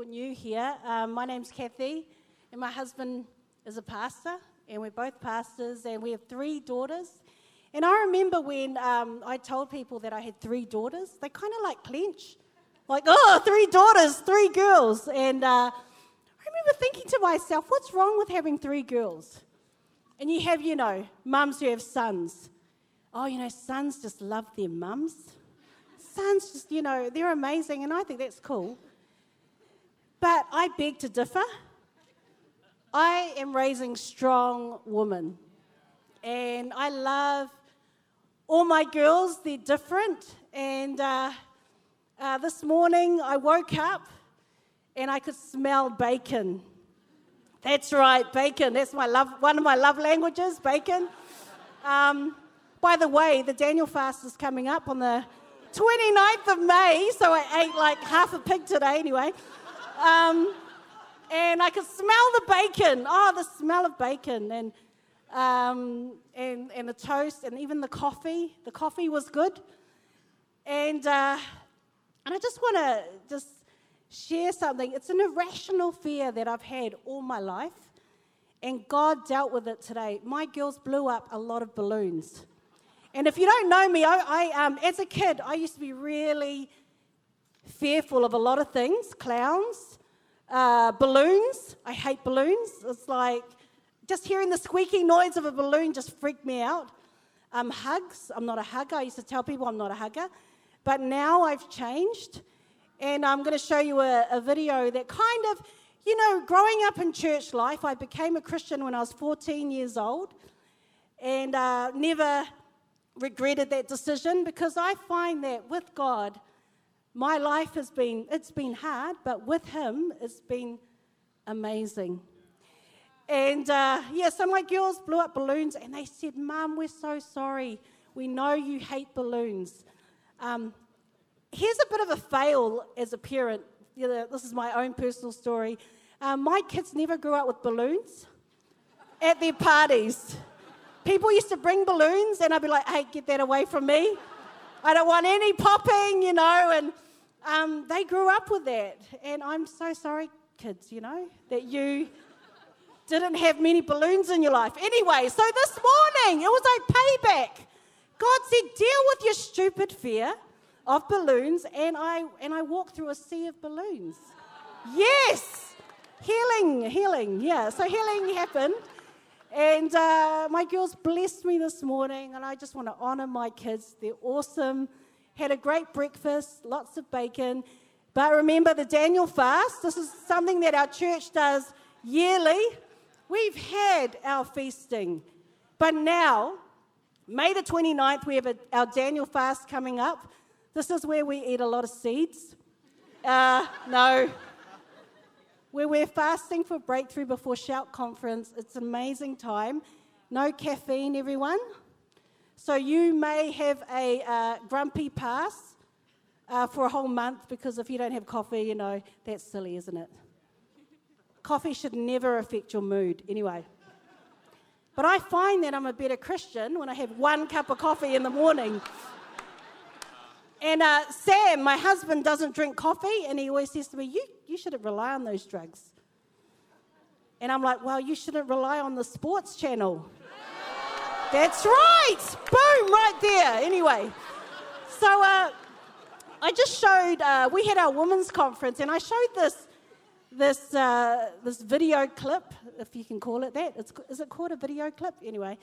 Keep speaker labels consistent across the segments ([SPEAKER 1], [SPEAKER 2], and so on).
[SPEAKER 1] you're new here. Um, my name's Kathy, and my husband is a pastor, and we're both pastors, and we have three daughters. And I remember when um, I told people that I had three daughters, they kind of like clench. Like, oh, three daughters, three girls. And uh, I remember thinking to myself, what's wrong with having three girls? And you have, you know, mums who have sons. Oh, you know, sons just love their mums. Sons just, you know, they're amazing, and I think that's cool. But I beg to differ. I am raising strong women. And I love all my girls, they're different. And uh, uh, this morning I woke up and I could smell bacon. That's right, bacon. That's my love, one of my love languages, bacon. Um, by the way, the Daniel fast is coming up on the 29th of May, so I ate like half a pig today anyway. Um, and I could smell the bacon. Oh, the smell of bacon and, um, and, and the toast and even the coffee. The coffee was good. And, uh, and I just want to just share something. It's an irrational fear that I've had all my life. And God dealt with it today. My girls blew up a lot of balloons. And if you don't know me, I, I um, as a kid, I used to be really fearful of a lot of things clowns, uh, balloons. I hate balloons. It's like just hearing the squeaky noise of a balloon just freaked me out. Um, hugs. I'm not a hugger. I used to tell people I'm not a hugger. But now I've changed. And I'm going to show you a, a video that kind of, you know, growing up in church life, I became a Christian when I was 14 years old and uh, never regretted that decision because I find that with God, my life has been, it's been hard, but with Him, it's been amazing. And uh, yeah, so my girls blew up balloons and they said, Mum, we're so sorry. We know you hate balloons. Um, here's a bit of a fail as a parent. You know, this is my own personal story. Um, my kids never grew up with balloons at their parties. People used to bring balloons, and I'd be like, hey, get that away from me. I don't want any popping, you know. And um, they grew up with that. And I'm so sorry, kids, you know, that you didn't have many balloons in your life. Anyway, so this morning, it was like payback. God said, deal with your stupid fear of balloons. And I, and I walked through a sea of balloons. Yes! Healing, healing, yeah. So healing happened. And uh, my girls blessed me this morning, and I just want to honor my kids. They're awesome. Had a great breakfast, lots of bacon. But remember the Daniel fast. This is something that our church does yearly. We've had our feasting, but now, May the 29th, we have a, our Daniel fast coming up. This is where we eat a lot of seeds. Uh, no, where we're fasting for breakthrough before Shout Conference. It's an amazing time. No caffeine, everyone. So you may have a uh, grumpy pass uh, for a whole month because if you don't have coffee, you know, that's silly, isn't it? coffee should never affect your mood, anyway. But I find that I'm a better Christian when I have one cup of coffee in the morning. And uh, Sam, my husband, doesn't drink coffee, and he always says to me, you, you shouldn't rely on those drugs. And I'm like, Well, you shouldn't rely on the sports channel. That's right! Boom, right there. Anyway, so uh, I just showed, uh, we had our women's conference, and I showed this. This, uh, this video clip, if you can call it that, it's, is it called a video clip? Anyway,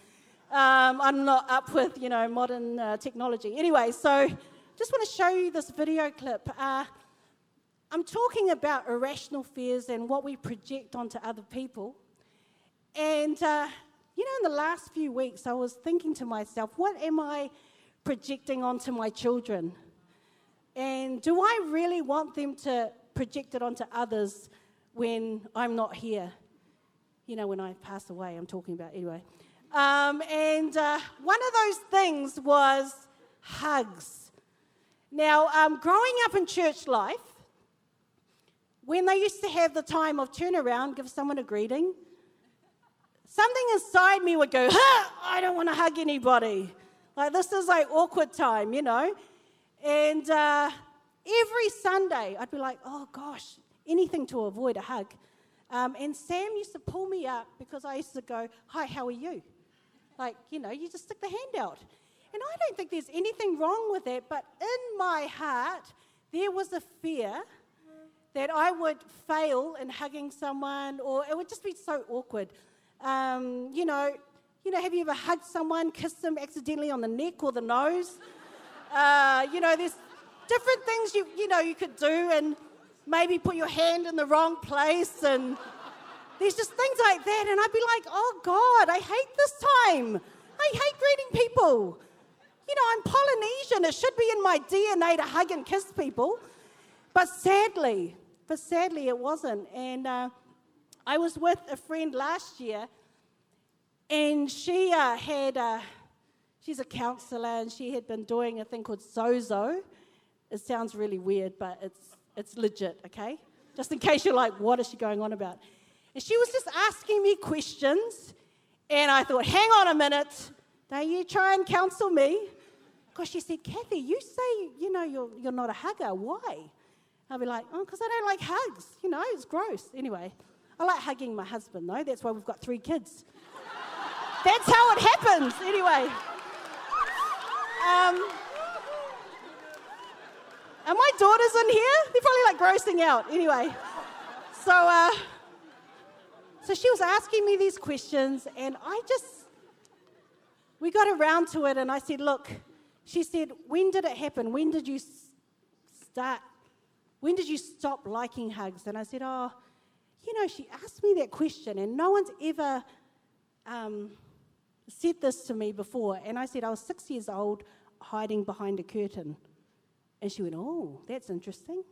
[SPEAKER 1] um, I'm not up with you know modern uh, technology. Anyway, so just want to show you this video clip. Uh, I'm talking about irrational fears and what we project onto other people. And, uh, you know, in the last few weeks, I was thinking to myself, what am I projecting onto my children? And do I really want them to project it onto others when I'm not here? You know, when I pass away, I'm talking about anyway. Um, and uh, one of those things was hugs. Now, um, growing up in church life, when they used to have the time of turn turnaround, give someone a greeting, something inside me would go, I don't want to hug anybody. Like, this is like awkward time, you know? And uh, every Sunday, I'd be like, oh gosh, anything to avoid a hug. Um, and Sam used to pull me up because I used to go, Hi, how are you? Like, you know, you just stick the hand out. And I don't think there's anything wrong with that, but in my heart, there was a fear that I would fail in hugging someone or it would just be so awkward. Um, you know, you know, have you ever hugged someone, kissed them accidentally on the neck or the nose? Uh, you know, there's different things you, you know, you could do and maybe put your hand in the wrong place and there's just things like that. And I'd be like, oh God, I hate this time. I hate greeting people. You know, I'm Polynesian. It should be in my DNA to hug and kiss people. But sadly, but sadly it wasn't. And uh, I was with a friend last year and she uh, had, uh, she's a counselor and she had been doing a thing called Sozo. It sounds really weird, but it's, it's legit, okay? Just in case you're like, what is she going on about? And she was just asking me questions. And I thought, hang on a minute. Don't you try and counsel me. Because she said, Kathy, you say, you know, you're, you're not a hugger. Why? I'll be like, oh, because I don't like hugs. You know, it's gross. Anyway, I like hugging my husband, though. That's why we've got three kids. That's how it happens. Anyway. Um, and my daughter's in here. They're probably like grossing out. Anyway. So, uh, so she was asking me these questions, and I just, we got around to it, and I said, look, she said, when did it happen? When did you start? When did you stop liking hugs? And I said, oh, you know, she asked me that question, and no one's ever um, said this to me before. And I said, I was six years old hiding behind a curtain. And she went, Oh, that's interesting.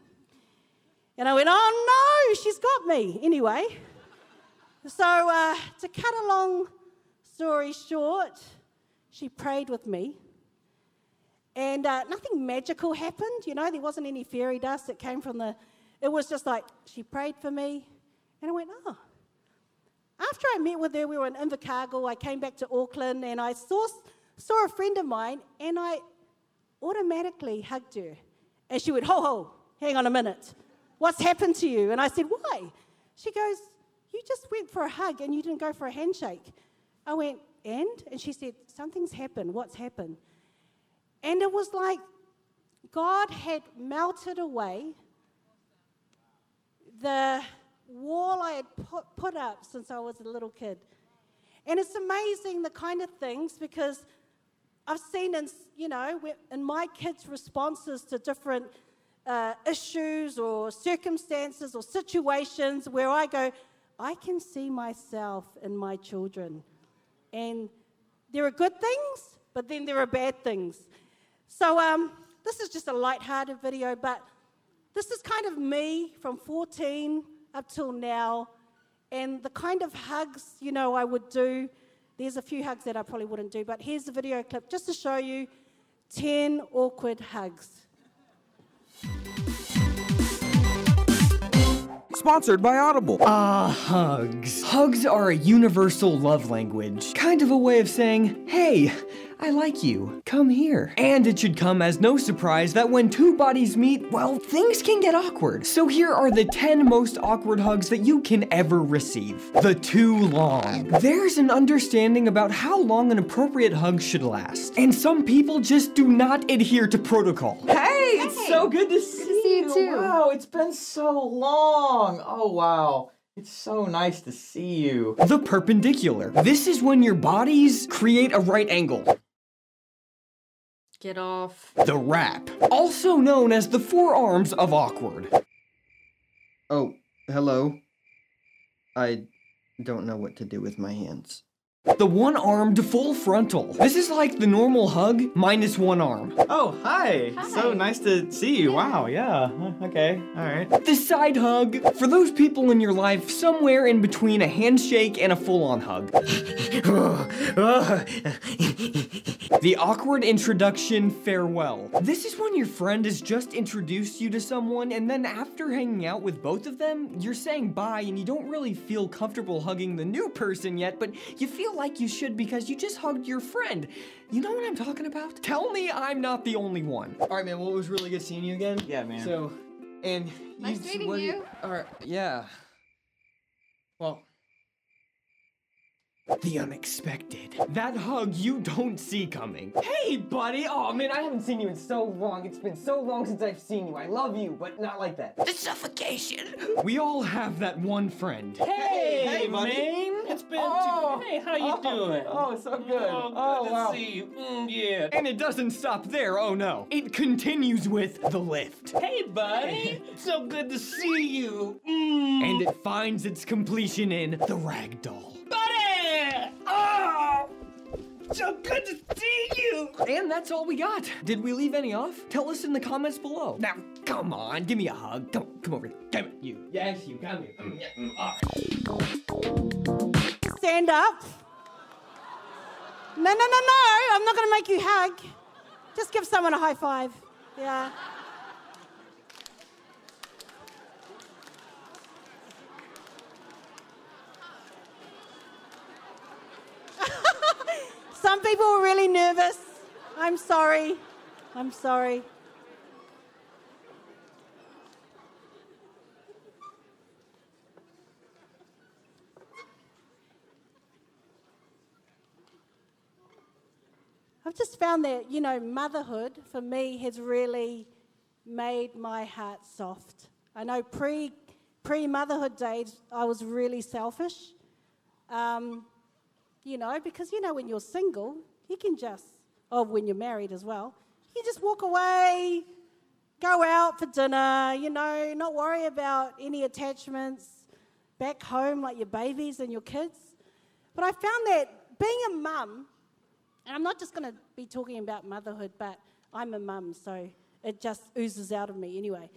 [SPEAKER 1] And I went, Oh no, she's got me. Anyway, so uh, to cut a long story short, she prayed with me. And uh, nothing magical happened, you know, there wasn't any fairy dust that came from the. It was just like she prayed for me. And I went, Oh, after I met with her, we were in Invercargill. I came back to Auckland and I saw, saw a friend of mine and I automatically hugged her. And she went, Ho, ho, hang on a minute. What's happened to you? And I said, Why? She goes, You just went for a hug and you didn't go for a handshake. I went, And? And she said, Something's happened. What's happened? And it was like God had melted away the wall I had put, put up since I was a little kid. And it's amazing the kind of things because I've seen in, you know, in my kids' responses to different uh, issues or circumstances or situations where I go, I can see myself in my children. And there are good things, but then there are bad things. So um, this is just a light-hearted video, but this is kind of me from 14 up till now. And the kind of hugs, you know, I would do, there's a few hugs that I probably wouldn't do, but here's the video clip just to show you 10 awkward hugs.
[SPEAKER 2] Sponsored by Audible.
[SPEAKER 3] Ah, hugs. Hugs are a universal love language. Kind of a way of saying, hey, I like you. Come here. And it should come as no surprise that when two bodies meet, well, things can get awkward. So here are the 10 most awkward hugs that you can ever receive. The too long. There's an understanding about how long an appropriate hug should last. And some people just do not adhere to protocol.
[SPEAKER 2] Hey, it's so good to see, good
[SPEAKER 4] to see you too.
[SPEAKER 2] Wow, it's been so long. Oh, wow. It's so nice to see you.
[SPEAKER 3] The perpendicular. This is when your bodies create a right angle.
[SPEAKER 4] Get off.
[SPEAKER 3] The wrap. Also known as the forearms of awkward.
[SPEAKER 5] Oh, hello. I don't know what to do with my hands.
[SPEAKER 3] The one-armed full frontal. This is like the normal hug minus one arm.
[SPEAKER 2] Oh, hi. So nice to see you. Wow, yeah. Okay, all right.
[SPEAKER 3] The side hug. For those people in your life somewhere in between a handshake and a full-on hug. the awkward introduction farewell. This is when your friend has just introduced you to someone and then after hanging out with both of them, you're saying bye and you don't really feel comfortable hugging the new person yet, but you feel not like you should because you just hugged your friend. You know what I'm talking about? Tell me I'm not the only one.
[SPEAKER 5] All right, man. Well, it was really good seeing you again.
[SPEAKER 2] Yeah, man.
[SPEAKER 5] So, and
[SPEAKER 4] Nice
[SPEAKER 5] you,
[SPEAKER 4] meeting
[SPEAKER 5] what
[SPEAKER 4] you.
[SPEAKER 5] All right. Yeah. Well,
[SPEAKER 3] The unexpected. That hug you don't see coming. Hey, buddy! Oh man, I haven't seen you in so long. It's been so long since I've seen you. I love you, but not like that. The suffocation! We all have that one friend.
[SPEAKER 6] Hey,
[SPEAKER 2] Hey, buddy.
[SPEAKER 6] man. It's been
[SPEAKER 2] Oh.
[SPEAKER 6] two. Hey, how you doing?
[SPEAKER 2] Oh, so good.
[SPEAKER 6] Oh, good
[SPEAKER 2] Oh,
[SPEAKER 6] to
[SPEAKER 2] wow.
[SPEAKER 6] see you. Mm, yeah.
[SPEAKER 3] And it doesn't stop there, oh no. It continues with the lift.
[SPEAKER 6] Hey, buddy. so good to see you. Mm.
[SPEAKER 3] And it finds its completion in the ragdoll.
[SPEAKER 6] Buddy. Oh, so good to see you.
[SPEAKER 3] And that's all we got. Did we leave any off? Tell us in the comments below. Now, come on, give me a hug. Come, come over here. Come here, you. Yes, you. Come here. Mm, yeah, mm, all right.
[SPEAKER 1] Stand up. No, no, no, no. I'm not going to make you hug. Just give someone a high five. Yeah. Some people were really nervous. I'm sorry. I'm sorry. I've just found that, you know, motherhood for me has really made my heart soft. I know pre pre motherhood days, I was really selfish. Um, you know, because, you know, when you're single, you can just, or when you're married as well, you just walk away, go out for dinner, you know, not worry about any attachments back home like your babies and your kids. But I found that being a mum, and I'm not just going to be talking about motherhood, but I'm a mum, so it just oozes out of me anyway.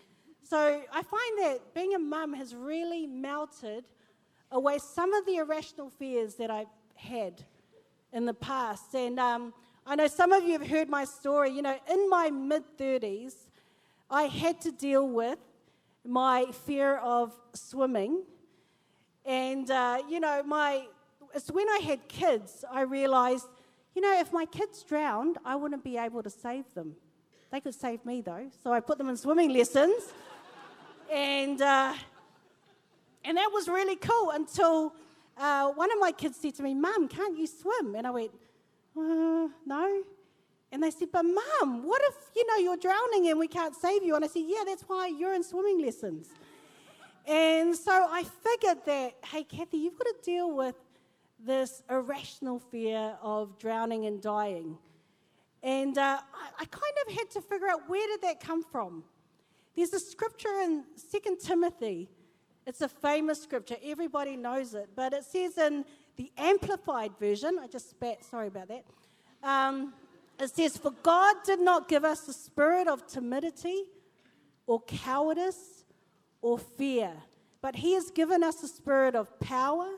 [SPEAKER 1] So I find that being a mum has really melted away some of the irrational fears that I've had in the past. And um, I know some of you have heard my story. You know, in my mid 30s, I had to deal with my fear of swimming. And, uh, you know, my, it's when I had kids, I realized, you know, if my kids drowned, I wouldn't be able to save them. They could save me, though. So I put them in swimming lessons. and, uh, and that was really cool until uh, one of my kids said to me, Mum, can't you swim? And I went, uh, No. And they said, But Mum, what if, you know, you're drowning and we can't save you? And I said, Yeah, that's why you're in swimming lessons. And so I figured that, hey, Kathy, you've got to deal with this irrational fear of drowning and dying. And uh, I, I kind of had to figure out where did that come from? There's a scripture in 2 Timothy. It's a famous scripture. Everybody knows it. But it says in the Amplified Version, I just spat, sorry about that. Um, it says, For God did not give us the spirit of timidity or cowardice or fear, but He has given us a spirit of power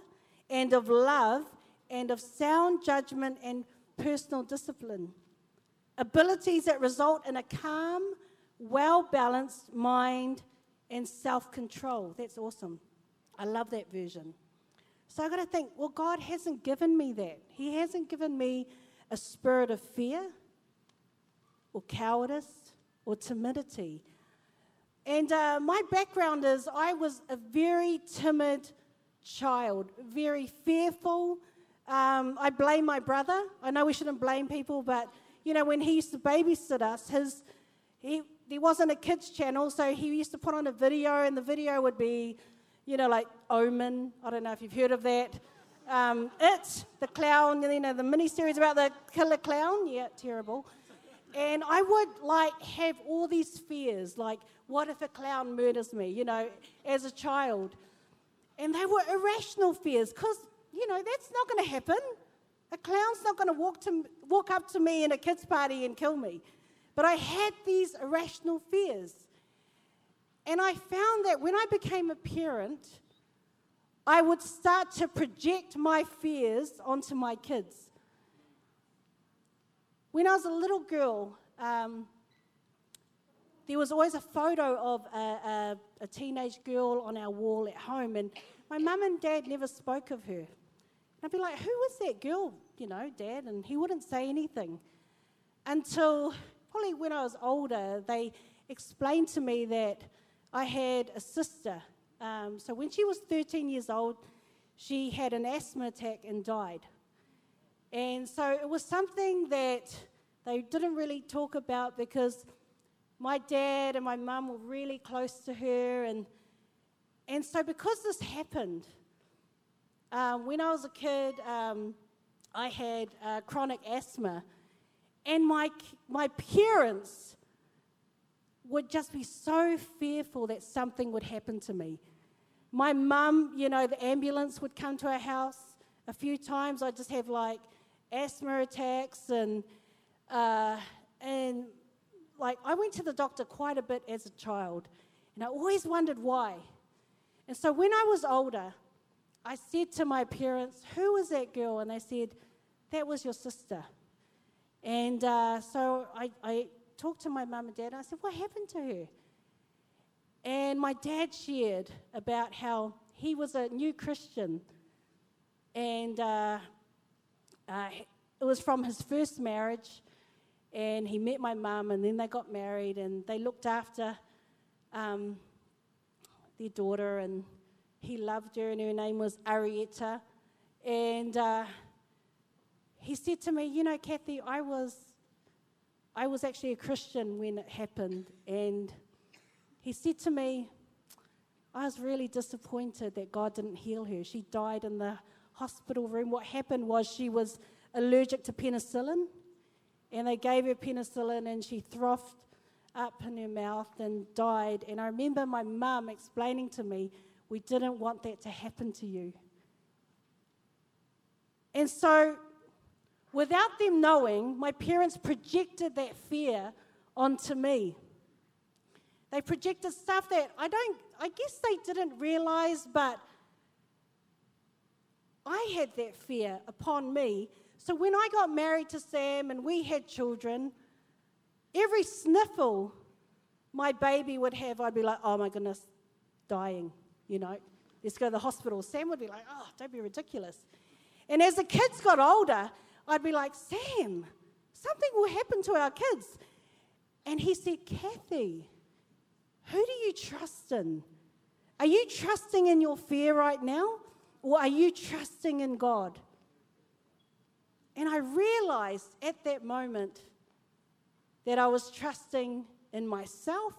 [SPEAKER 1] and of love and of sound judgment and personal discipline. Abilities that result in a calm, well balanced mind and self control. That's awesome. I love that version. So I got to think, well, God hasn't given me that. He hasn't given me a spirit of fear or cowardice or timidity. And uh, my background is I was a very timid child, very fearful. Um, I blame my brother. I know we shouldn't blame people, but you know, when he used to babysit us, his he there wasn't a kids channel, so he used to put on a video, and the video would be, you know, like Omen. I don't know if you've heard of that. Um, it, the clown, you know, the mini series about the killer clown. Yeah, terrible. And I would like have all these fears, like, what if a clown murders me, you know, as a child? And they were irrational fears, because, you know, that's not going to happen. A clown's not going to walk, to, walk up to me in a kids' party and kill me. But I had these irrational fears. And I found that when I became a parent, I would start to project my fears onto my kids. When I was a little girl, um, there was always a photo of a, a, a teenage girl on our wall at home, and my mum and dad never spoke of her. I'd be like, Who was that girl, you know, Dad? And he wouldn't say anything. Until probably when I was older, they explained to me that I had a sister. Um, so when she was 13 years old, she had an asthma attack and died. And so it was something that they didn't really talk about because my dad and my mum were really close to her. And, and so, because this happened, um, when I was a kid, um, I had uh, chronic asthma. And my, my parents would just be so fearful that something would happen to me. My mum, you know, the ambulance would come to our house a few times. I'd just have like asthma attacks and, uh, and like I went to the doctor quite a bit as a child, and I always wondered why. And so when I was older, I said to my parents, Who was that girl? And they said, That was your sister. And uh, so I, I talked to my mum and dad, and I said, What happened to her? And my dad shared about how he was a new Christian, and uh, uh, it was from his first marriage and he met my mum, and then they got married, and they looked after um, their daughter, and he loved her, and her name was Arietta. And uh, he said to me, "You know, Kathy, I was, I was actually a Christian when it happened, and he said to me." I was really disappointed that God didn't heal her. She died in the hospital room. What happened was she was allergic to penicillin, and they gave her penicillin, and she frothed up in her mouth and died. And I remember my mum explaining to me, We didn't want that to happen to you. And so, without them knowing, my parents projected that fear onto me. They projected stuff that I don't, I guess they didn't realize, but I had that fear upon me so when I got married to Sam and we had children, every sniffle my baby would have, I'd be like, oh my goodness, dying, you know. Let's go to the hospital. Sam would be like, oh, don't be ridiculous. And as the kids got older, I'd be like, Sam, something will happen to our kids. And he said, Kathy, who do you trust in? Are you trusting in your fear right now? Or are you trusting in God? And I realized at that moment that I was trusting in myself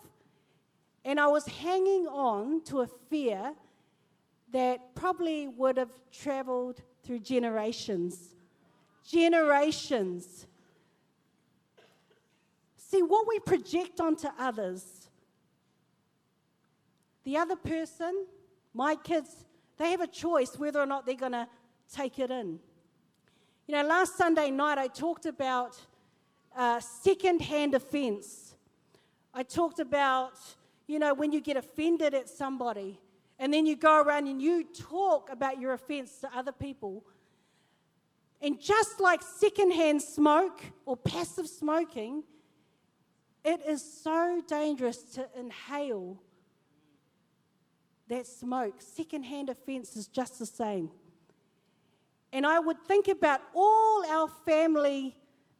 [SPEAKER 1] and I was hanging on to a fear that probably would have traveled through generations. Generations. See, what we project onto others, the other person, my kids, they have a choice whether or not they're going to take it in. You know, last Sunday night I talked about uh, second hand offense. I talked about, you know, when you get offended at somebody and then you go around and you talk about your offense to other people. And just like secondhand smoke or passive smoking, it is so dangerous to inhale that smoke. Secondhand offense is just the same. And I would think about all our family,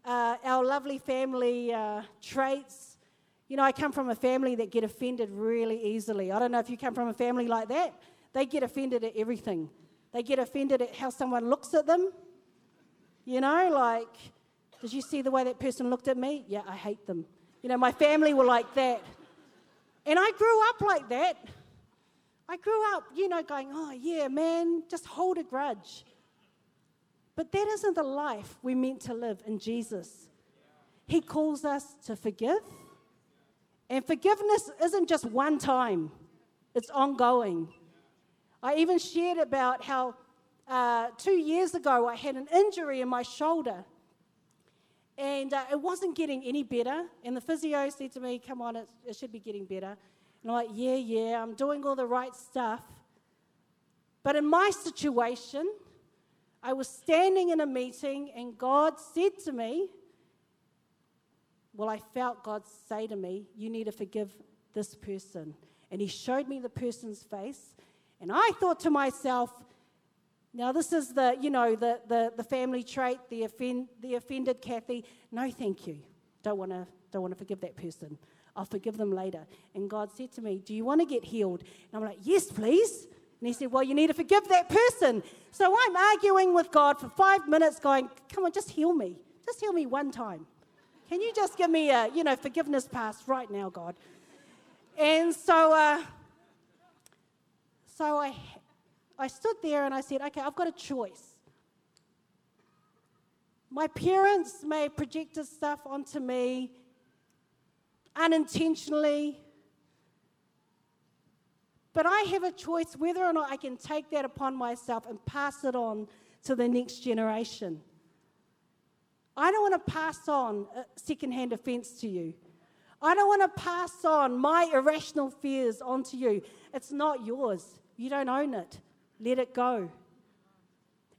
[SPEAKER 1] uh, our lovely family uh, traits. You know, I come from a family that get offended really easily. I don't know if you come from a family like that. They get offended at everything. They get offended at how someone looks at them. You know, like, did you see the way that person looked at me? Yeah, I hate them. You know, my family were like that. And I grew up like that. I grew up, you know, going, oh, yeah, man, just hold a grudge. But that isn't the life we're meant to live in Jesus. He calls us to forgive. And forgiveness isn't just one time, it's ongoing. I even shared about how uh, two years ago I had an injury in my shoulder. And uh, it wasn't getting any better. And the physio said to me, Come on, it, it should be getting better. And I'm like, Yeah, yeah, I'm doing all the right stuff. But in my situation, I was standing in a meeting and God said to me, Well, I felt God say to me, You need to forgive this person. And He showed me the person's face. And I thought to myself, Now, this is the, you know, the, the, the family trait, the, offend, the offended Kathy. No, thank you. Don't want to don't want to forgive that person. I'll forgive them later. And God said to me, Do you want to get healed? And I'm like, Yes, please. And He said, Well, you need to forgive that person. So I'm arguing with God for five minutes, going, Come on, just heal me. Just heal me one time. Can you just give me a, you know, forgiveness pass right now, God? And so, uh, so I, I stood there and I said, Okay, I've got a choice. My parents may have projected stuff onto me unintentionally. But I have a choice whether or not I can take that upon myself and pass it on to the next generation. I don't want to pass on a secondhand offense to you. I don't want to pass on my irrational fears onto you. It's not yours. You don't own it. Let it go.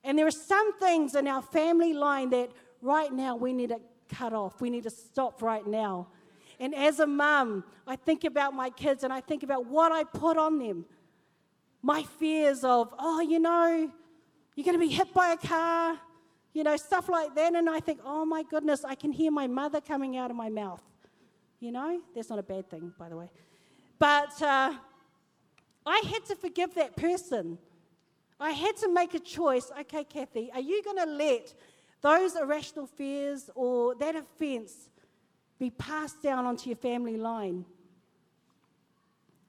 [SPEAKER 1] And there are some things in our family line that right now we need to cut off. We need to stop right now. And as a mum, I think about my kids and I think about what I put on them. My fears of, oh, you know, you're going to be hit by a car, you know, stuff like that. And I think, oh my goodness, I can hear my mother coming out of my mouth. You know, that's not a bad thing, by the way. But uh, I had to forgive that person. I had to make a choice. Okay, Kathy, are you going to let those irrational fears or that offense be passed down onto your family line.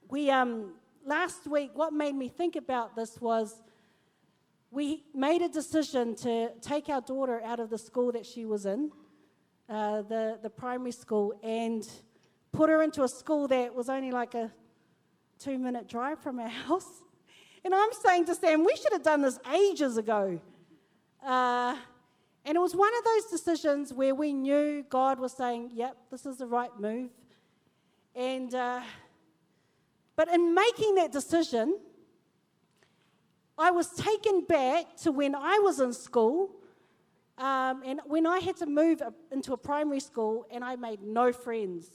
[SPEAKER 1] We, um, last week, what made me think about this was we made a decision to take our daughter out of the school that she was in, uh, the, the primary school, and put her into a school that was only like a two minute drive from our house. And I'm saying to Sam, we should have done this ages ago. Uh, and it was one of those decisions where we knew God was saying, yep, this is the right move. And, uh, but in making that decision, I was taken back to when I was in school um, and when I had to move into a primary school and I made no friends.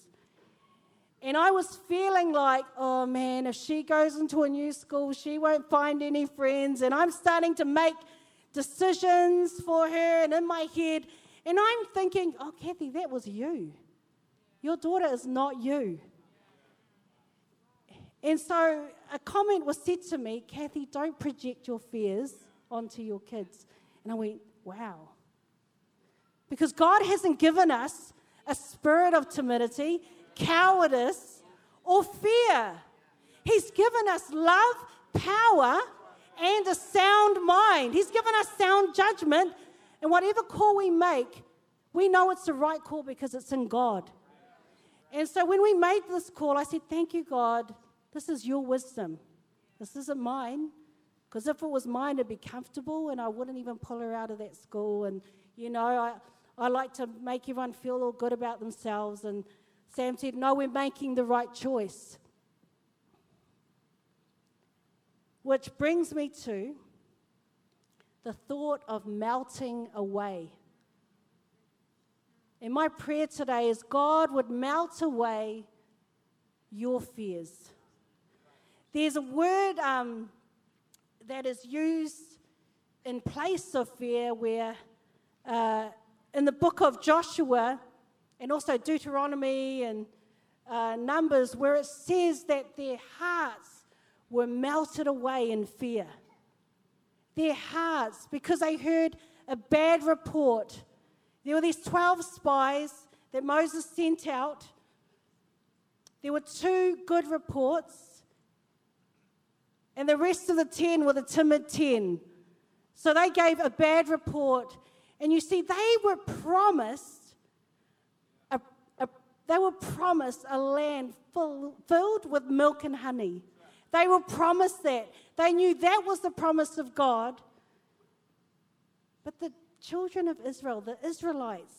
[SPEAKER 1] And I was feeling like, oh man, if she goes into a new school, she won't find any friends. And I'm starting to make decisions for her and in my head. And I'm thinking, oh, Kathy, that was you. Your daughter is not you. And so a comment was said to me, Kathy, don't project your fears onto your kids. And I went, wow. Because God hasn't given us a spirit of timidity, cowardice, or fear. He's given us love, power, and a sound mind. He's given us sound judgment. And whatever call we make, we know it's the right call because it's in God. And so when we made this call, I said, Thank you, God. This is your wisdom. This isn't mine. Because if it was mine, it'd be comfortable and I wouldn't even pull her out of that school. And, you know, I, I like to make everyone feel all good about themselves. And Sam said, No, we're making the right choice. Which brings me to the thought of melting away. And my prayer today is God would melt away your fears. There's a word um, that is used in place of fear where uh, in the book of Joshua and also Deuteronomy and uh, Numbers, where it says that their hearts were melted away in fear. Their hearts, because they heard a bad report. There were these 12 spies that Moses sent out. There were two good reports, and the rest of the 10 were the timid 10. So they gave a bad report. And you see, they were promised they were promised a land full, filled with milk and honey. They were promised that. They knew that was the promise of God. But the children of Israel, the Israelites,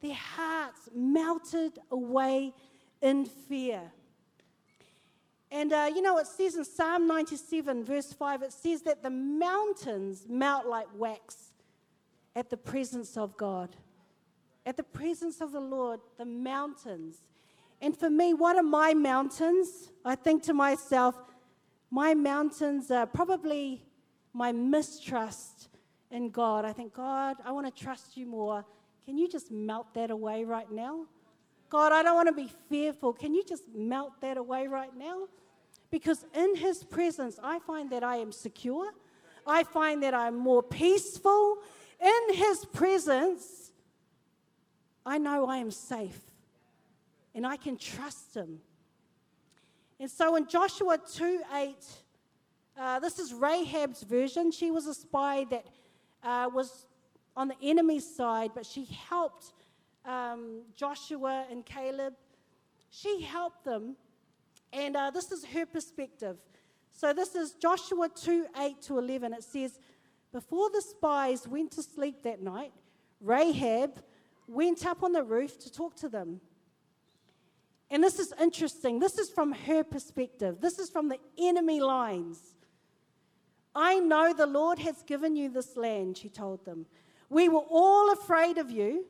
[SPEAKER 1] their hearts melted away in fear. And uh, you know, it says in Psalm 97, verse 5, it says that the mountains melt like wax at the presence of God. At the presence of the Lord, the mountains and for me, what are my mountains? I think to myself, my mountains are probably my mistrust in God. I think, God, I want to trust you more. Can you just melt that away right now? God, I don't want to be fearful. Can you just melt that away right now? Because in His presence, I find that I am secure. I find that I'm more peaceful. In His presence, I know I am safe and I can trust Him. And so in Joshua 2 8, uh, this is Rahab's version. She was a spy that uh, was on the enemy's side, but she helped um, Joshua and Caleb. She helped them, and uh, this is her perspective. So this is Joshua 2 8 to 11. It says, Before the spies went to sleep that night, Rahab went up on the roof to talk to them. And this is interesting. This is from her perspective. This is from the enemy lines. I know the Lord has given you this land, she told them. We were all afraid of you.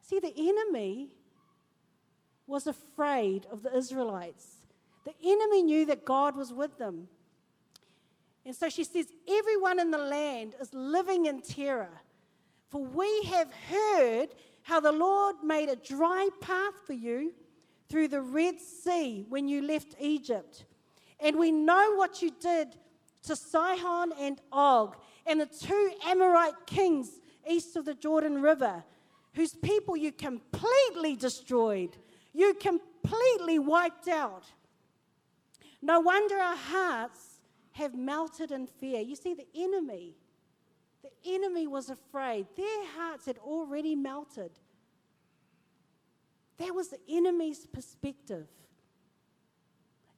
[SPEAKER 1] See, the enemy was afraid of the Israelites. The enemy knew that God was with them. And so she says, Everyone in the land is living in terror. For we have heard how the Lord made a dry path for you through the Red Sea when you left Egypt. And we know what you did to Sihon and Og and the two Amorite kings east of the Jordan River, whose people you completely destroyed. You completely wiped out. No wonder our hearts have melted in fear. You see, the enemy, enemy was afraid. Their hearts had already melted. That was the enemy's perspective.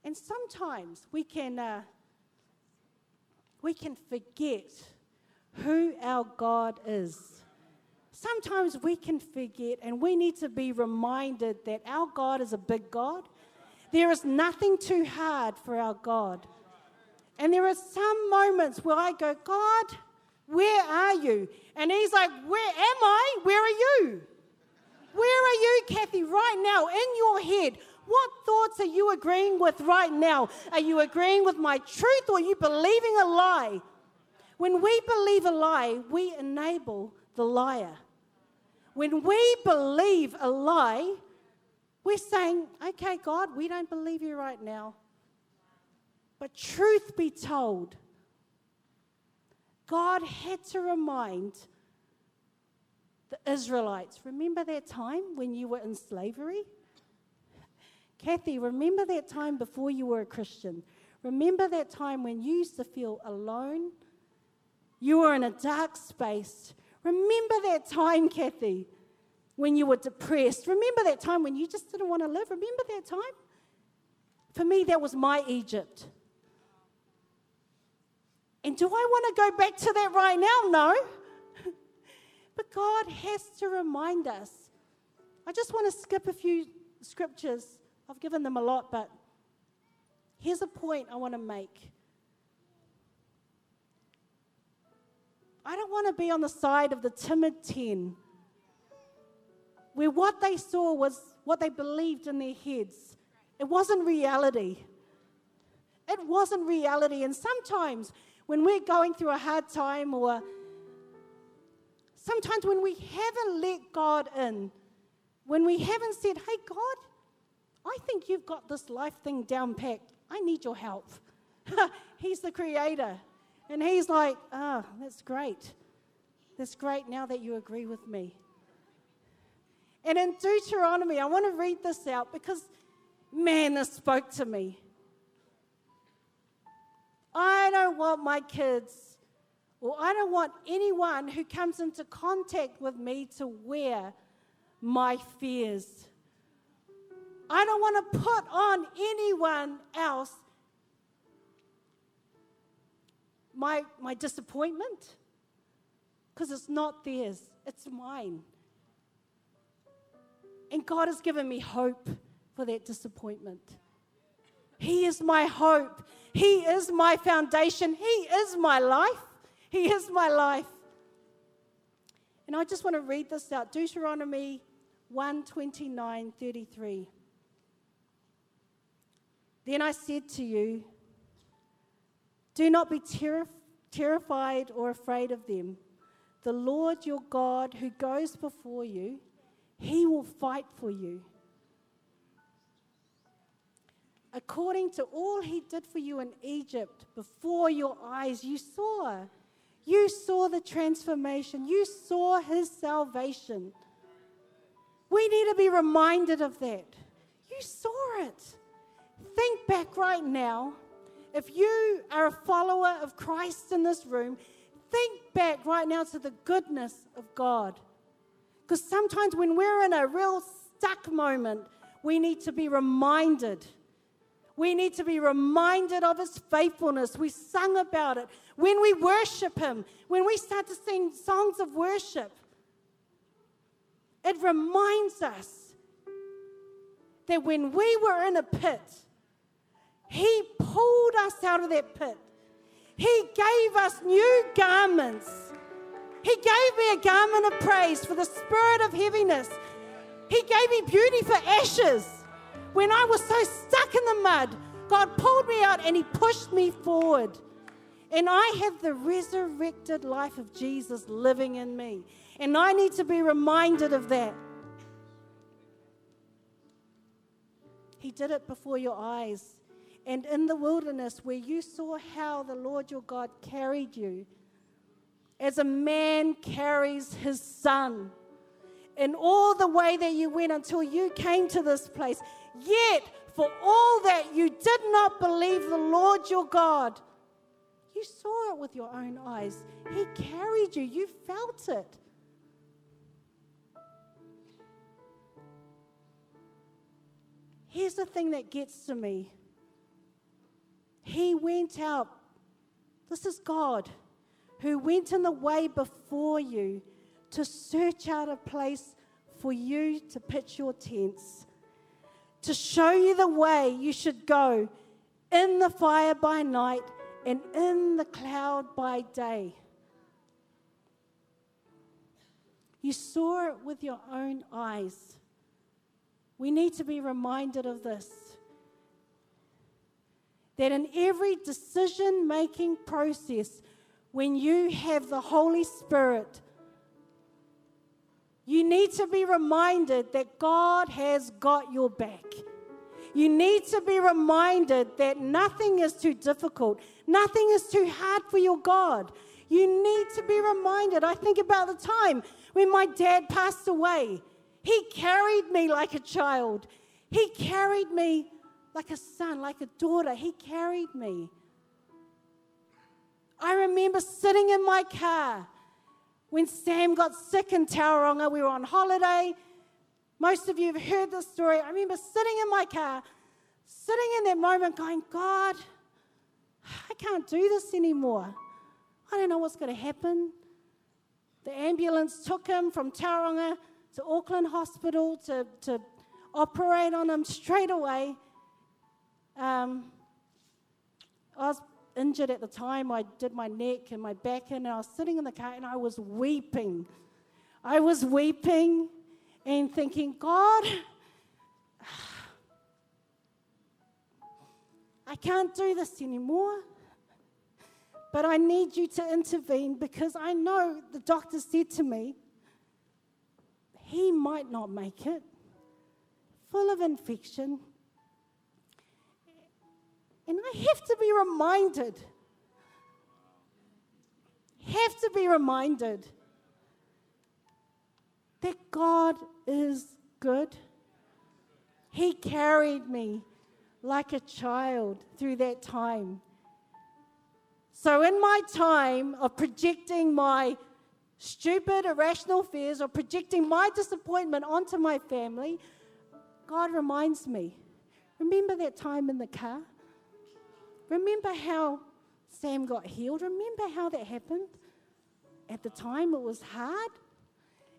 [SPEAKER 1] And sometimes we can, uh, we can forget who our God is. Sometimes we can forget, and we need to be reminded that our God is a big God. There is nothing too hard for our God. And there are some moments where I go, God, where are you? And He's like, Where am I? Where are you? Where are you, Kathy, right now in your head? What thoughts are you agreeing with right now? Are you agreeing with my truth or are you believing a lie? When we believe a lie, we enable the liar. When we believe a lie, we're saying, okay, God, we don't believe you right now. But truth be told, God had to remind the Israelites, remember that time when you were in slavery? Kathy, remember that time before you were a Christian? Remember that time when you used to feel alone? You were in a dark space. Remember that time, Kathy, when you were depressed? Remember that time when you just didn't want to live? Remember that time? For me, that was my Egypt. And do I want to go back to that right now? No. But God has to remind us. I just want to skip a few scriptures. I've given them a lot, but here's a point I want to make. I don't want to be on the side of the timid 10, where what they saw was what they believed in their heads. It wasn't reality. It wasn't reality. And sometimes when we're going through a hard time or Sometimes when we haven't let God in, when we haven't said, hey, God, I think you've got this life thing down packed. I need your help. he's the creator. And he's like, ah, oh, that's great. That's great now that you agree with me. And in Deuteronomy, I want to read this out because, man, this spoke to me. I don't want my kids or I don't want anyone who comes into contact with me to wear my fears. I don't want to put on anyone else my, my disappointment because it's not theirs, it's mine. And God has given me hope for that disappointment. He is my hope. He is my foundation. He is my life. He is my life. And I just want to read this out Deuteronomy 1 29 33. Then I said to you, Do not be terri- terrified or afraid of them. The Lord your God, who goes before you, he will fight for you. According to all he did for you in Egypt before your eyes, you saw. You saw the transformation. You saw his salvation. We need to be reminded of that. You saw it. Think back right now. If you are a follower of Christ in this room, think back right now to the goodness of God. Because sometimes when we're in a real stuck moment, we need to be reminded. We need to be reminded of his faithfulness. We sung about it. When we worship him, when we start to sing songs of worship, it reminds us that when we were in a pit, he pulled us out of that pit. He gave us new garments. He gave me a garment of praise for the spirit of heaviness. He gave me beauty for ashes. When I was so stuck in the mud, God pulled me out and He pushed me forward. And I have the resurrected life of Jesus living in me. And I need to be reminded of that. He did it before your eyes. And in the wilderness, where you saw how the Lord your God carried you, as a man carries his son, in all the way that you went until you came to this place. Yet, for all that you did not believe the Lord your God, you saw it with your own eyes. He carried you, you felt it. Here's the thing that gets to me. He went out, this is God, who went in the way before you to search out a place for you to pitch your tents, to show you the way you should go in the fire by night and in the cloud by day. You saw it with your own eyes. We need to be reminded of this that in every decision making process, when you have the Holy Spirit, you need to be reminded that God has got your back. You need to be reminded that nothing is too difficult, nothing is too hard for your God. You need to be reminded. I think about the time when my dad passed away. He carried me like a child, he carried me like a son, like a daughter. He carried me. I remember sitting in my car when Sam got sick in Tauranga, we were on holiday. Most of you have heard this story. I remember sitting in my car, sitting in that moment going, God, I can't do this anymore. I don't know what's going to happen. The ambulance took him from Tauranga to Auckland Hospital to, to operate on him straight away. Um, I was injured at the time. I did my neck and my back in, and I was sitting in the car and I was weeping. I was weeping and thinking, God, I can't do this anymore. But I need you to intervene because I know the doctor said to me, he might not make it, full of infection. And I have to be reminded, have to be reminded that God is good. He carried me like a child through that time. So, in my time of projecting my stupid, irrational fears or projecting my disappointment onto my family, God reminds me remember that time in the car? Remember how Sam got healed? Remember how that happened? At the time, it was hard.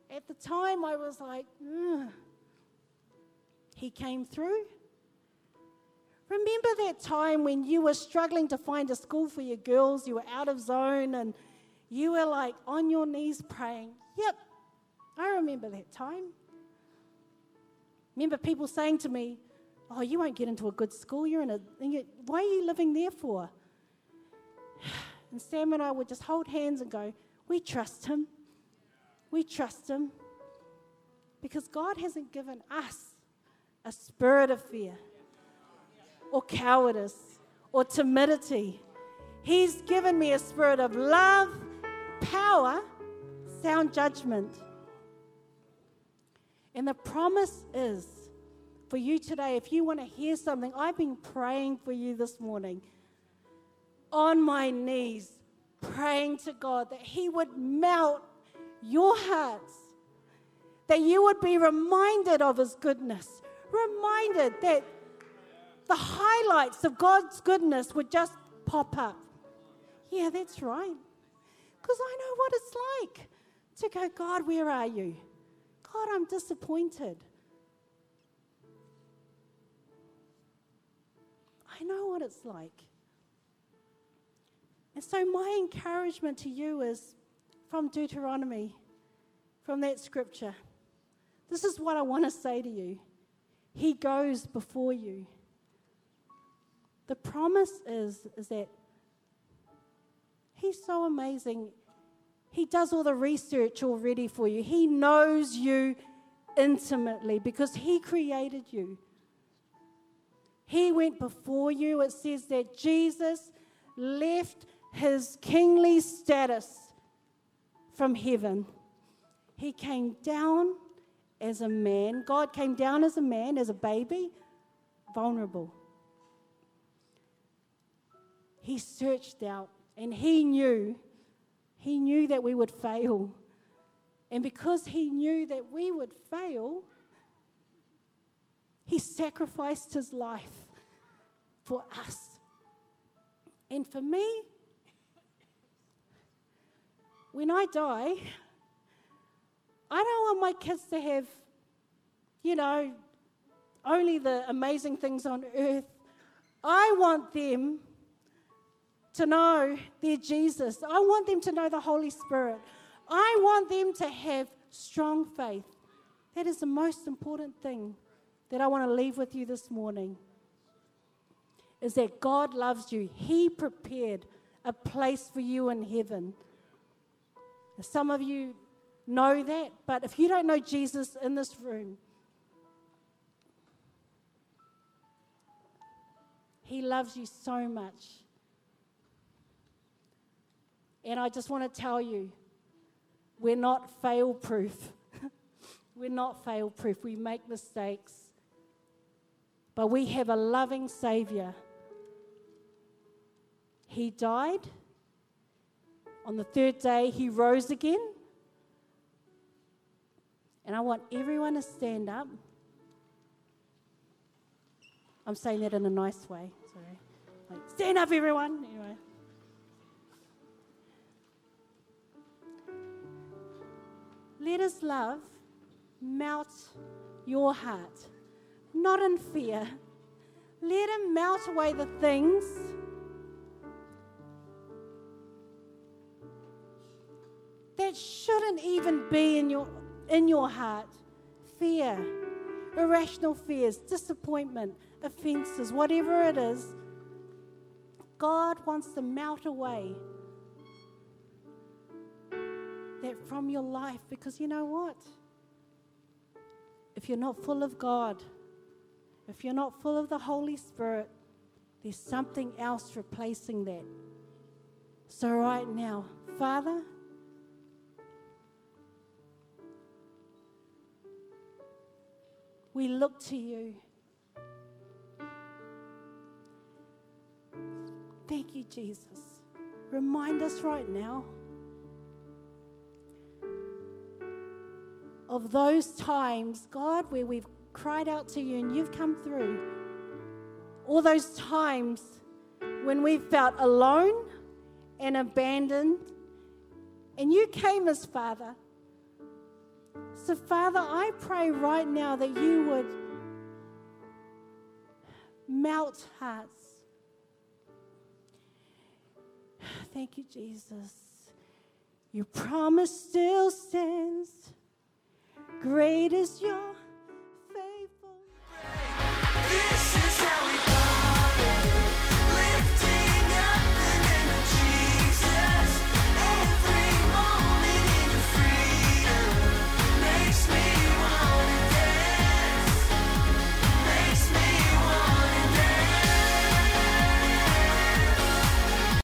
[SPEAKER 1] At the time, I was like, Ugh. he came through. Remember that time when you were struggling to find a school for your girls, you were out of zone, and you were like on your knees praying? Yep, I remember that time. Remember people saying to me, Oh, you won't get into a good school. You're in a. Why are you living there for? And Sam and I would just hold hands and go, We trust him. We trust him. Because God hasn't given us a spirit of fear or cowardice or timidity. He's given me a spirit of love, power, sound judgment. And the promise is for you today, if you want to hear something, I've been praying for you this morning on my knees, praying to God that He would melt your hearts, that you would be reminded of His goodness, reminded that the highlights of God's goodness would just pop up. Yeah, that's right. Because I know what it's like to go, God, where are you? God, I'm disappointed. I know what it's like. And so, my encouragement to you is from Deuteronomy, from that scripture. This is what I want to say to you He goes before you. The promise is, is that He's so amazing. He does all the research already for you. He knows you intimately because He created you. He went before you. It says that Jesus left his kingly status from heaven. He came down as a man. God came down as a man, as a baby, vulnerable. He searched out and he knew, he knew that we would fail. And because he knew that we would fail, he sacrificed his life for us. And for me, when I die, I don't want my kids to have, you know, only the amazing things on earth. I want them to know their Jesus. I want them to know the Holy Spirit. I want them to have strong faith. That is the most important thing that I want to leave with you this morning. Is that God loves you. He prepared a place for you in heaven. Some of you know that, but if you don't know Jesus in this room, He loves you so much. And I just want to tell you, we're not fail proof. we're not fail proof. We make mistakes. But we have a loving Savior. He died. On the third day, He rose again. And I want everyone to stand up. I'm saying that in a nice way. Sorry. Like, stand up, everyone. Anyway. Let us love melt your heart, not in fear. Let Him melt away the things that shouldn't even be in your, in your heart fear, irrational fears, disappointment, offenses, whatever it is. God wants to melt away that from your life because you know what? If you're not full of God, if you're not full of the Holy Spirit, there's something else replacing that. So, right now, Father, we look to you. Thank you, Jesus. Remind us right now of those times, God, where we've cried out to you and you've come through. All those times when we felt alone and abandoned, and you came as Father. So, Father, I pray right now that you would melt hearts. Thank you, Jesus. Your promise still stands. Great is your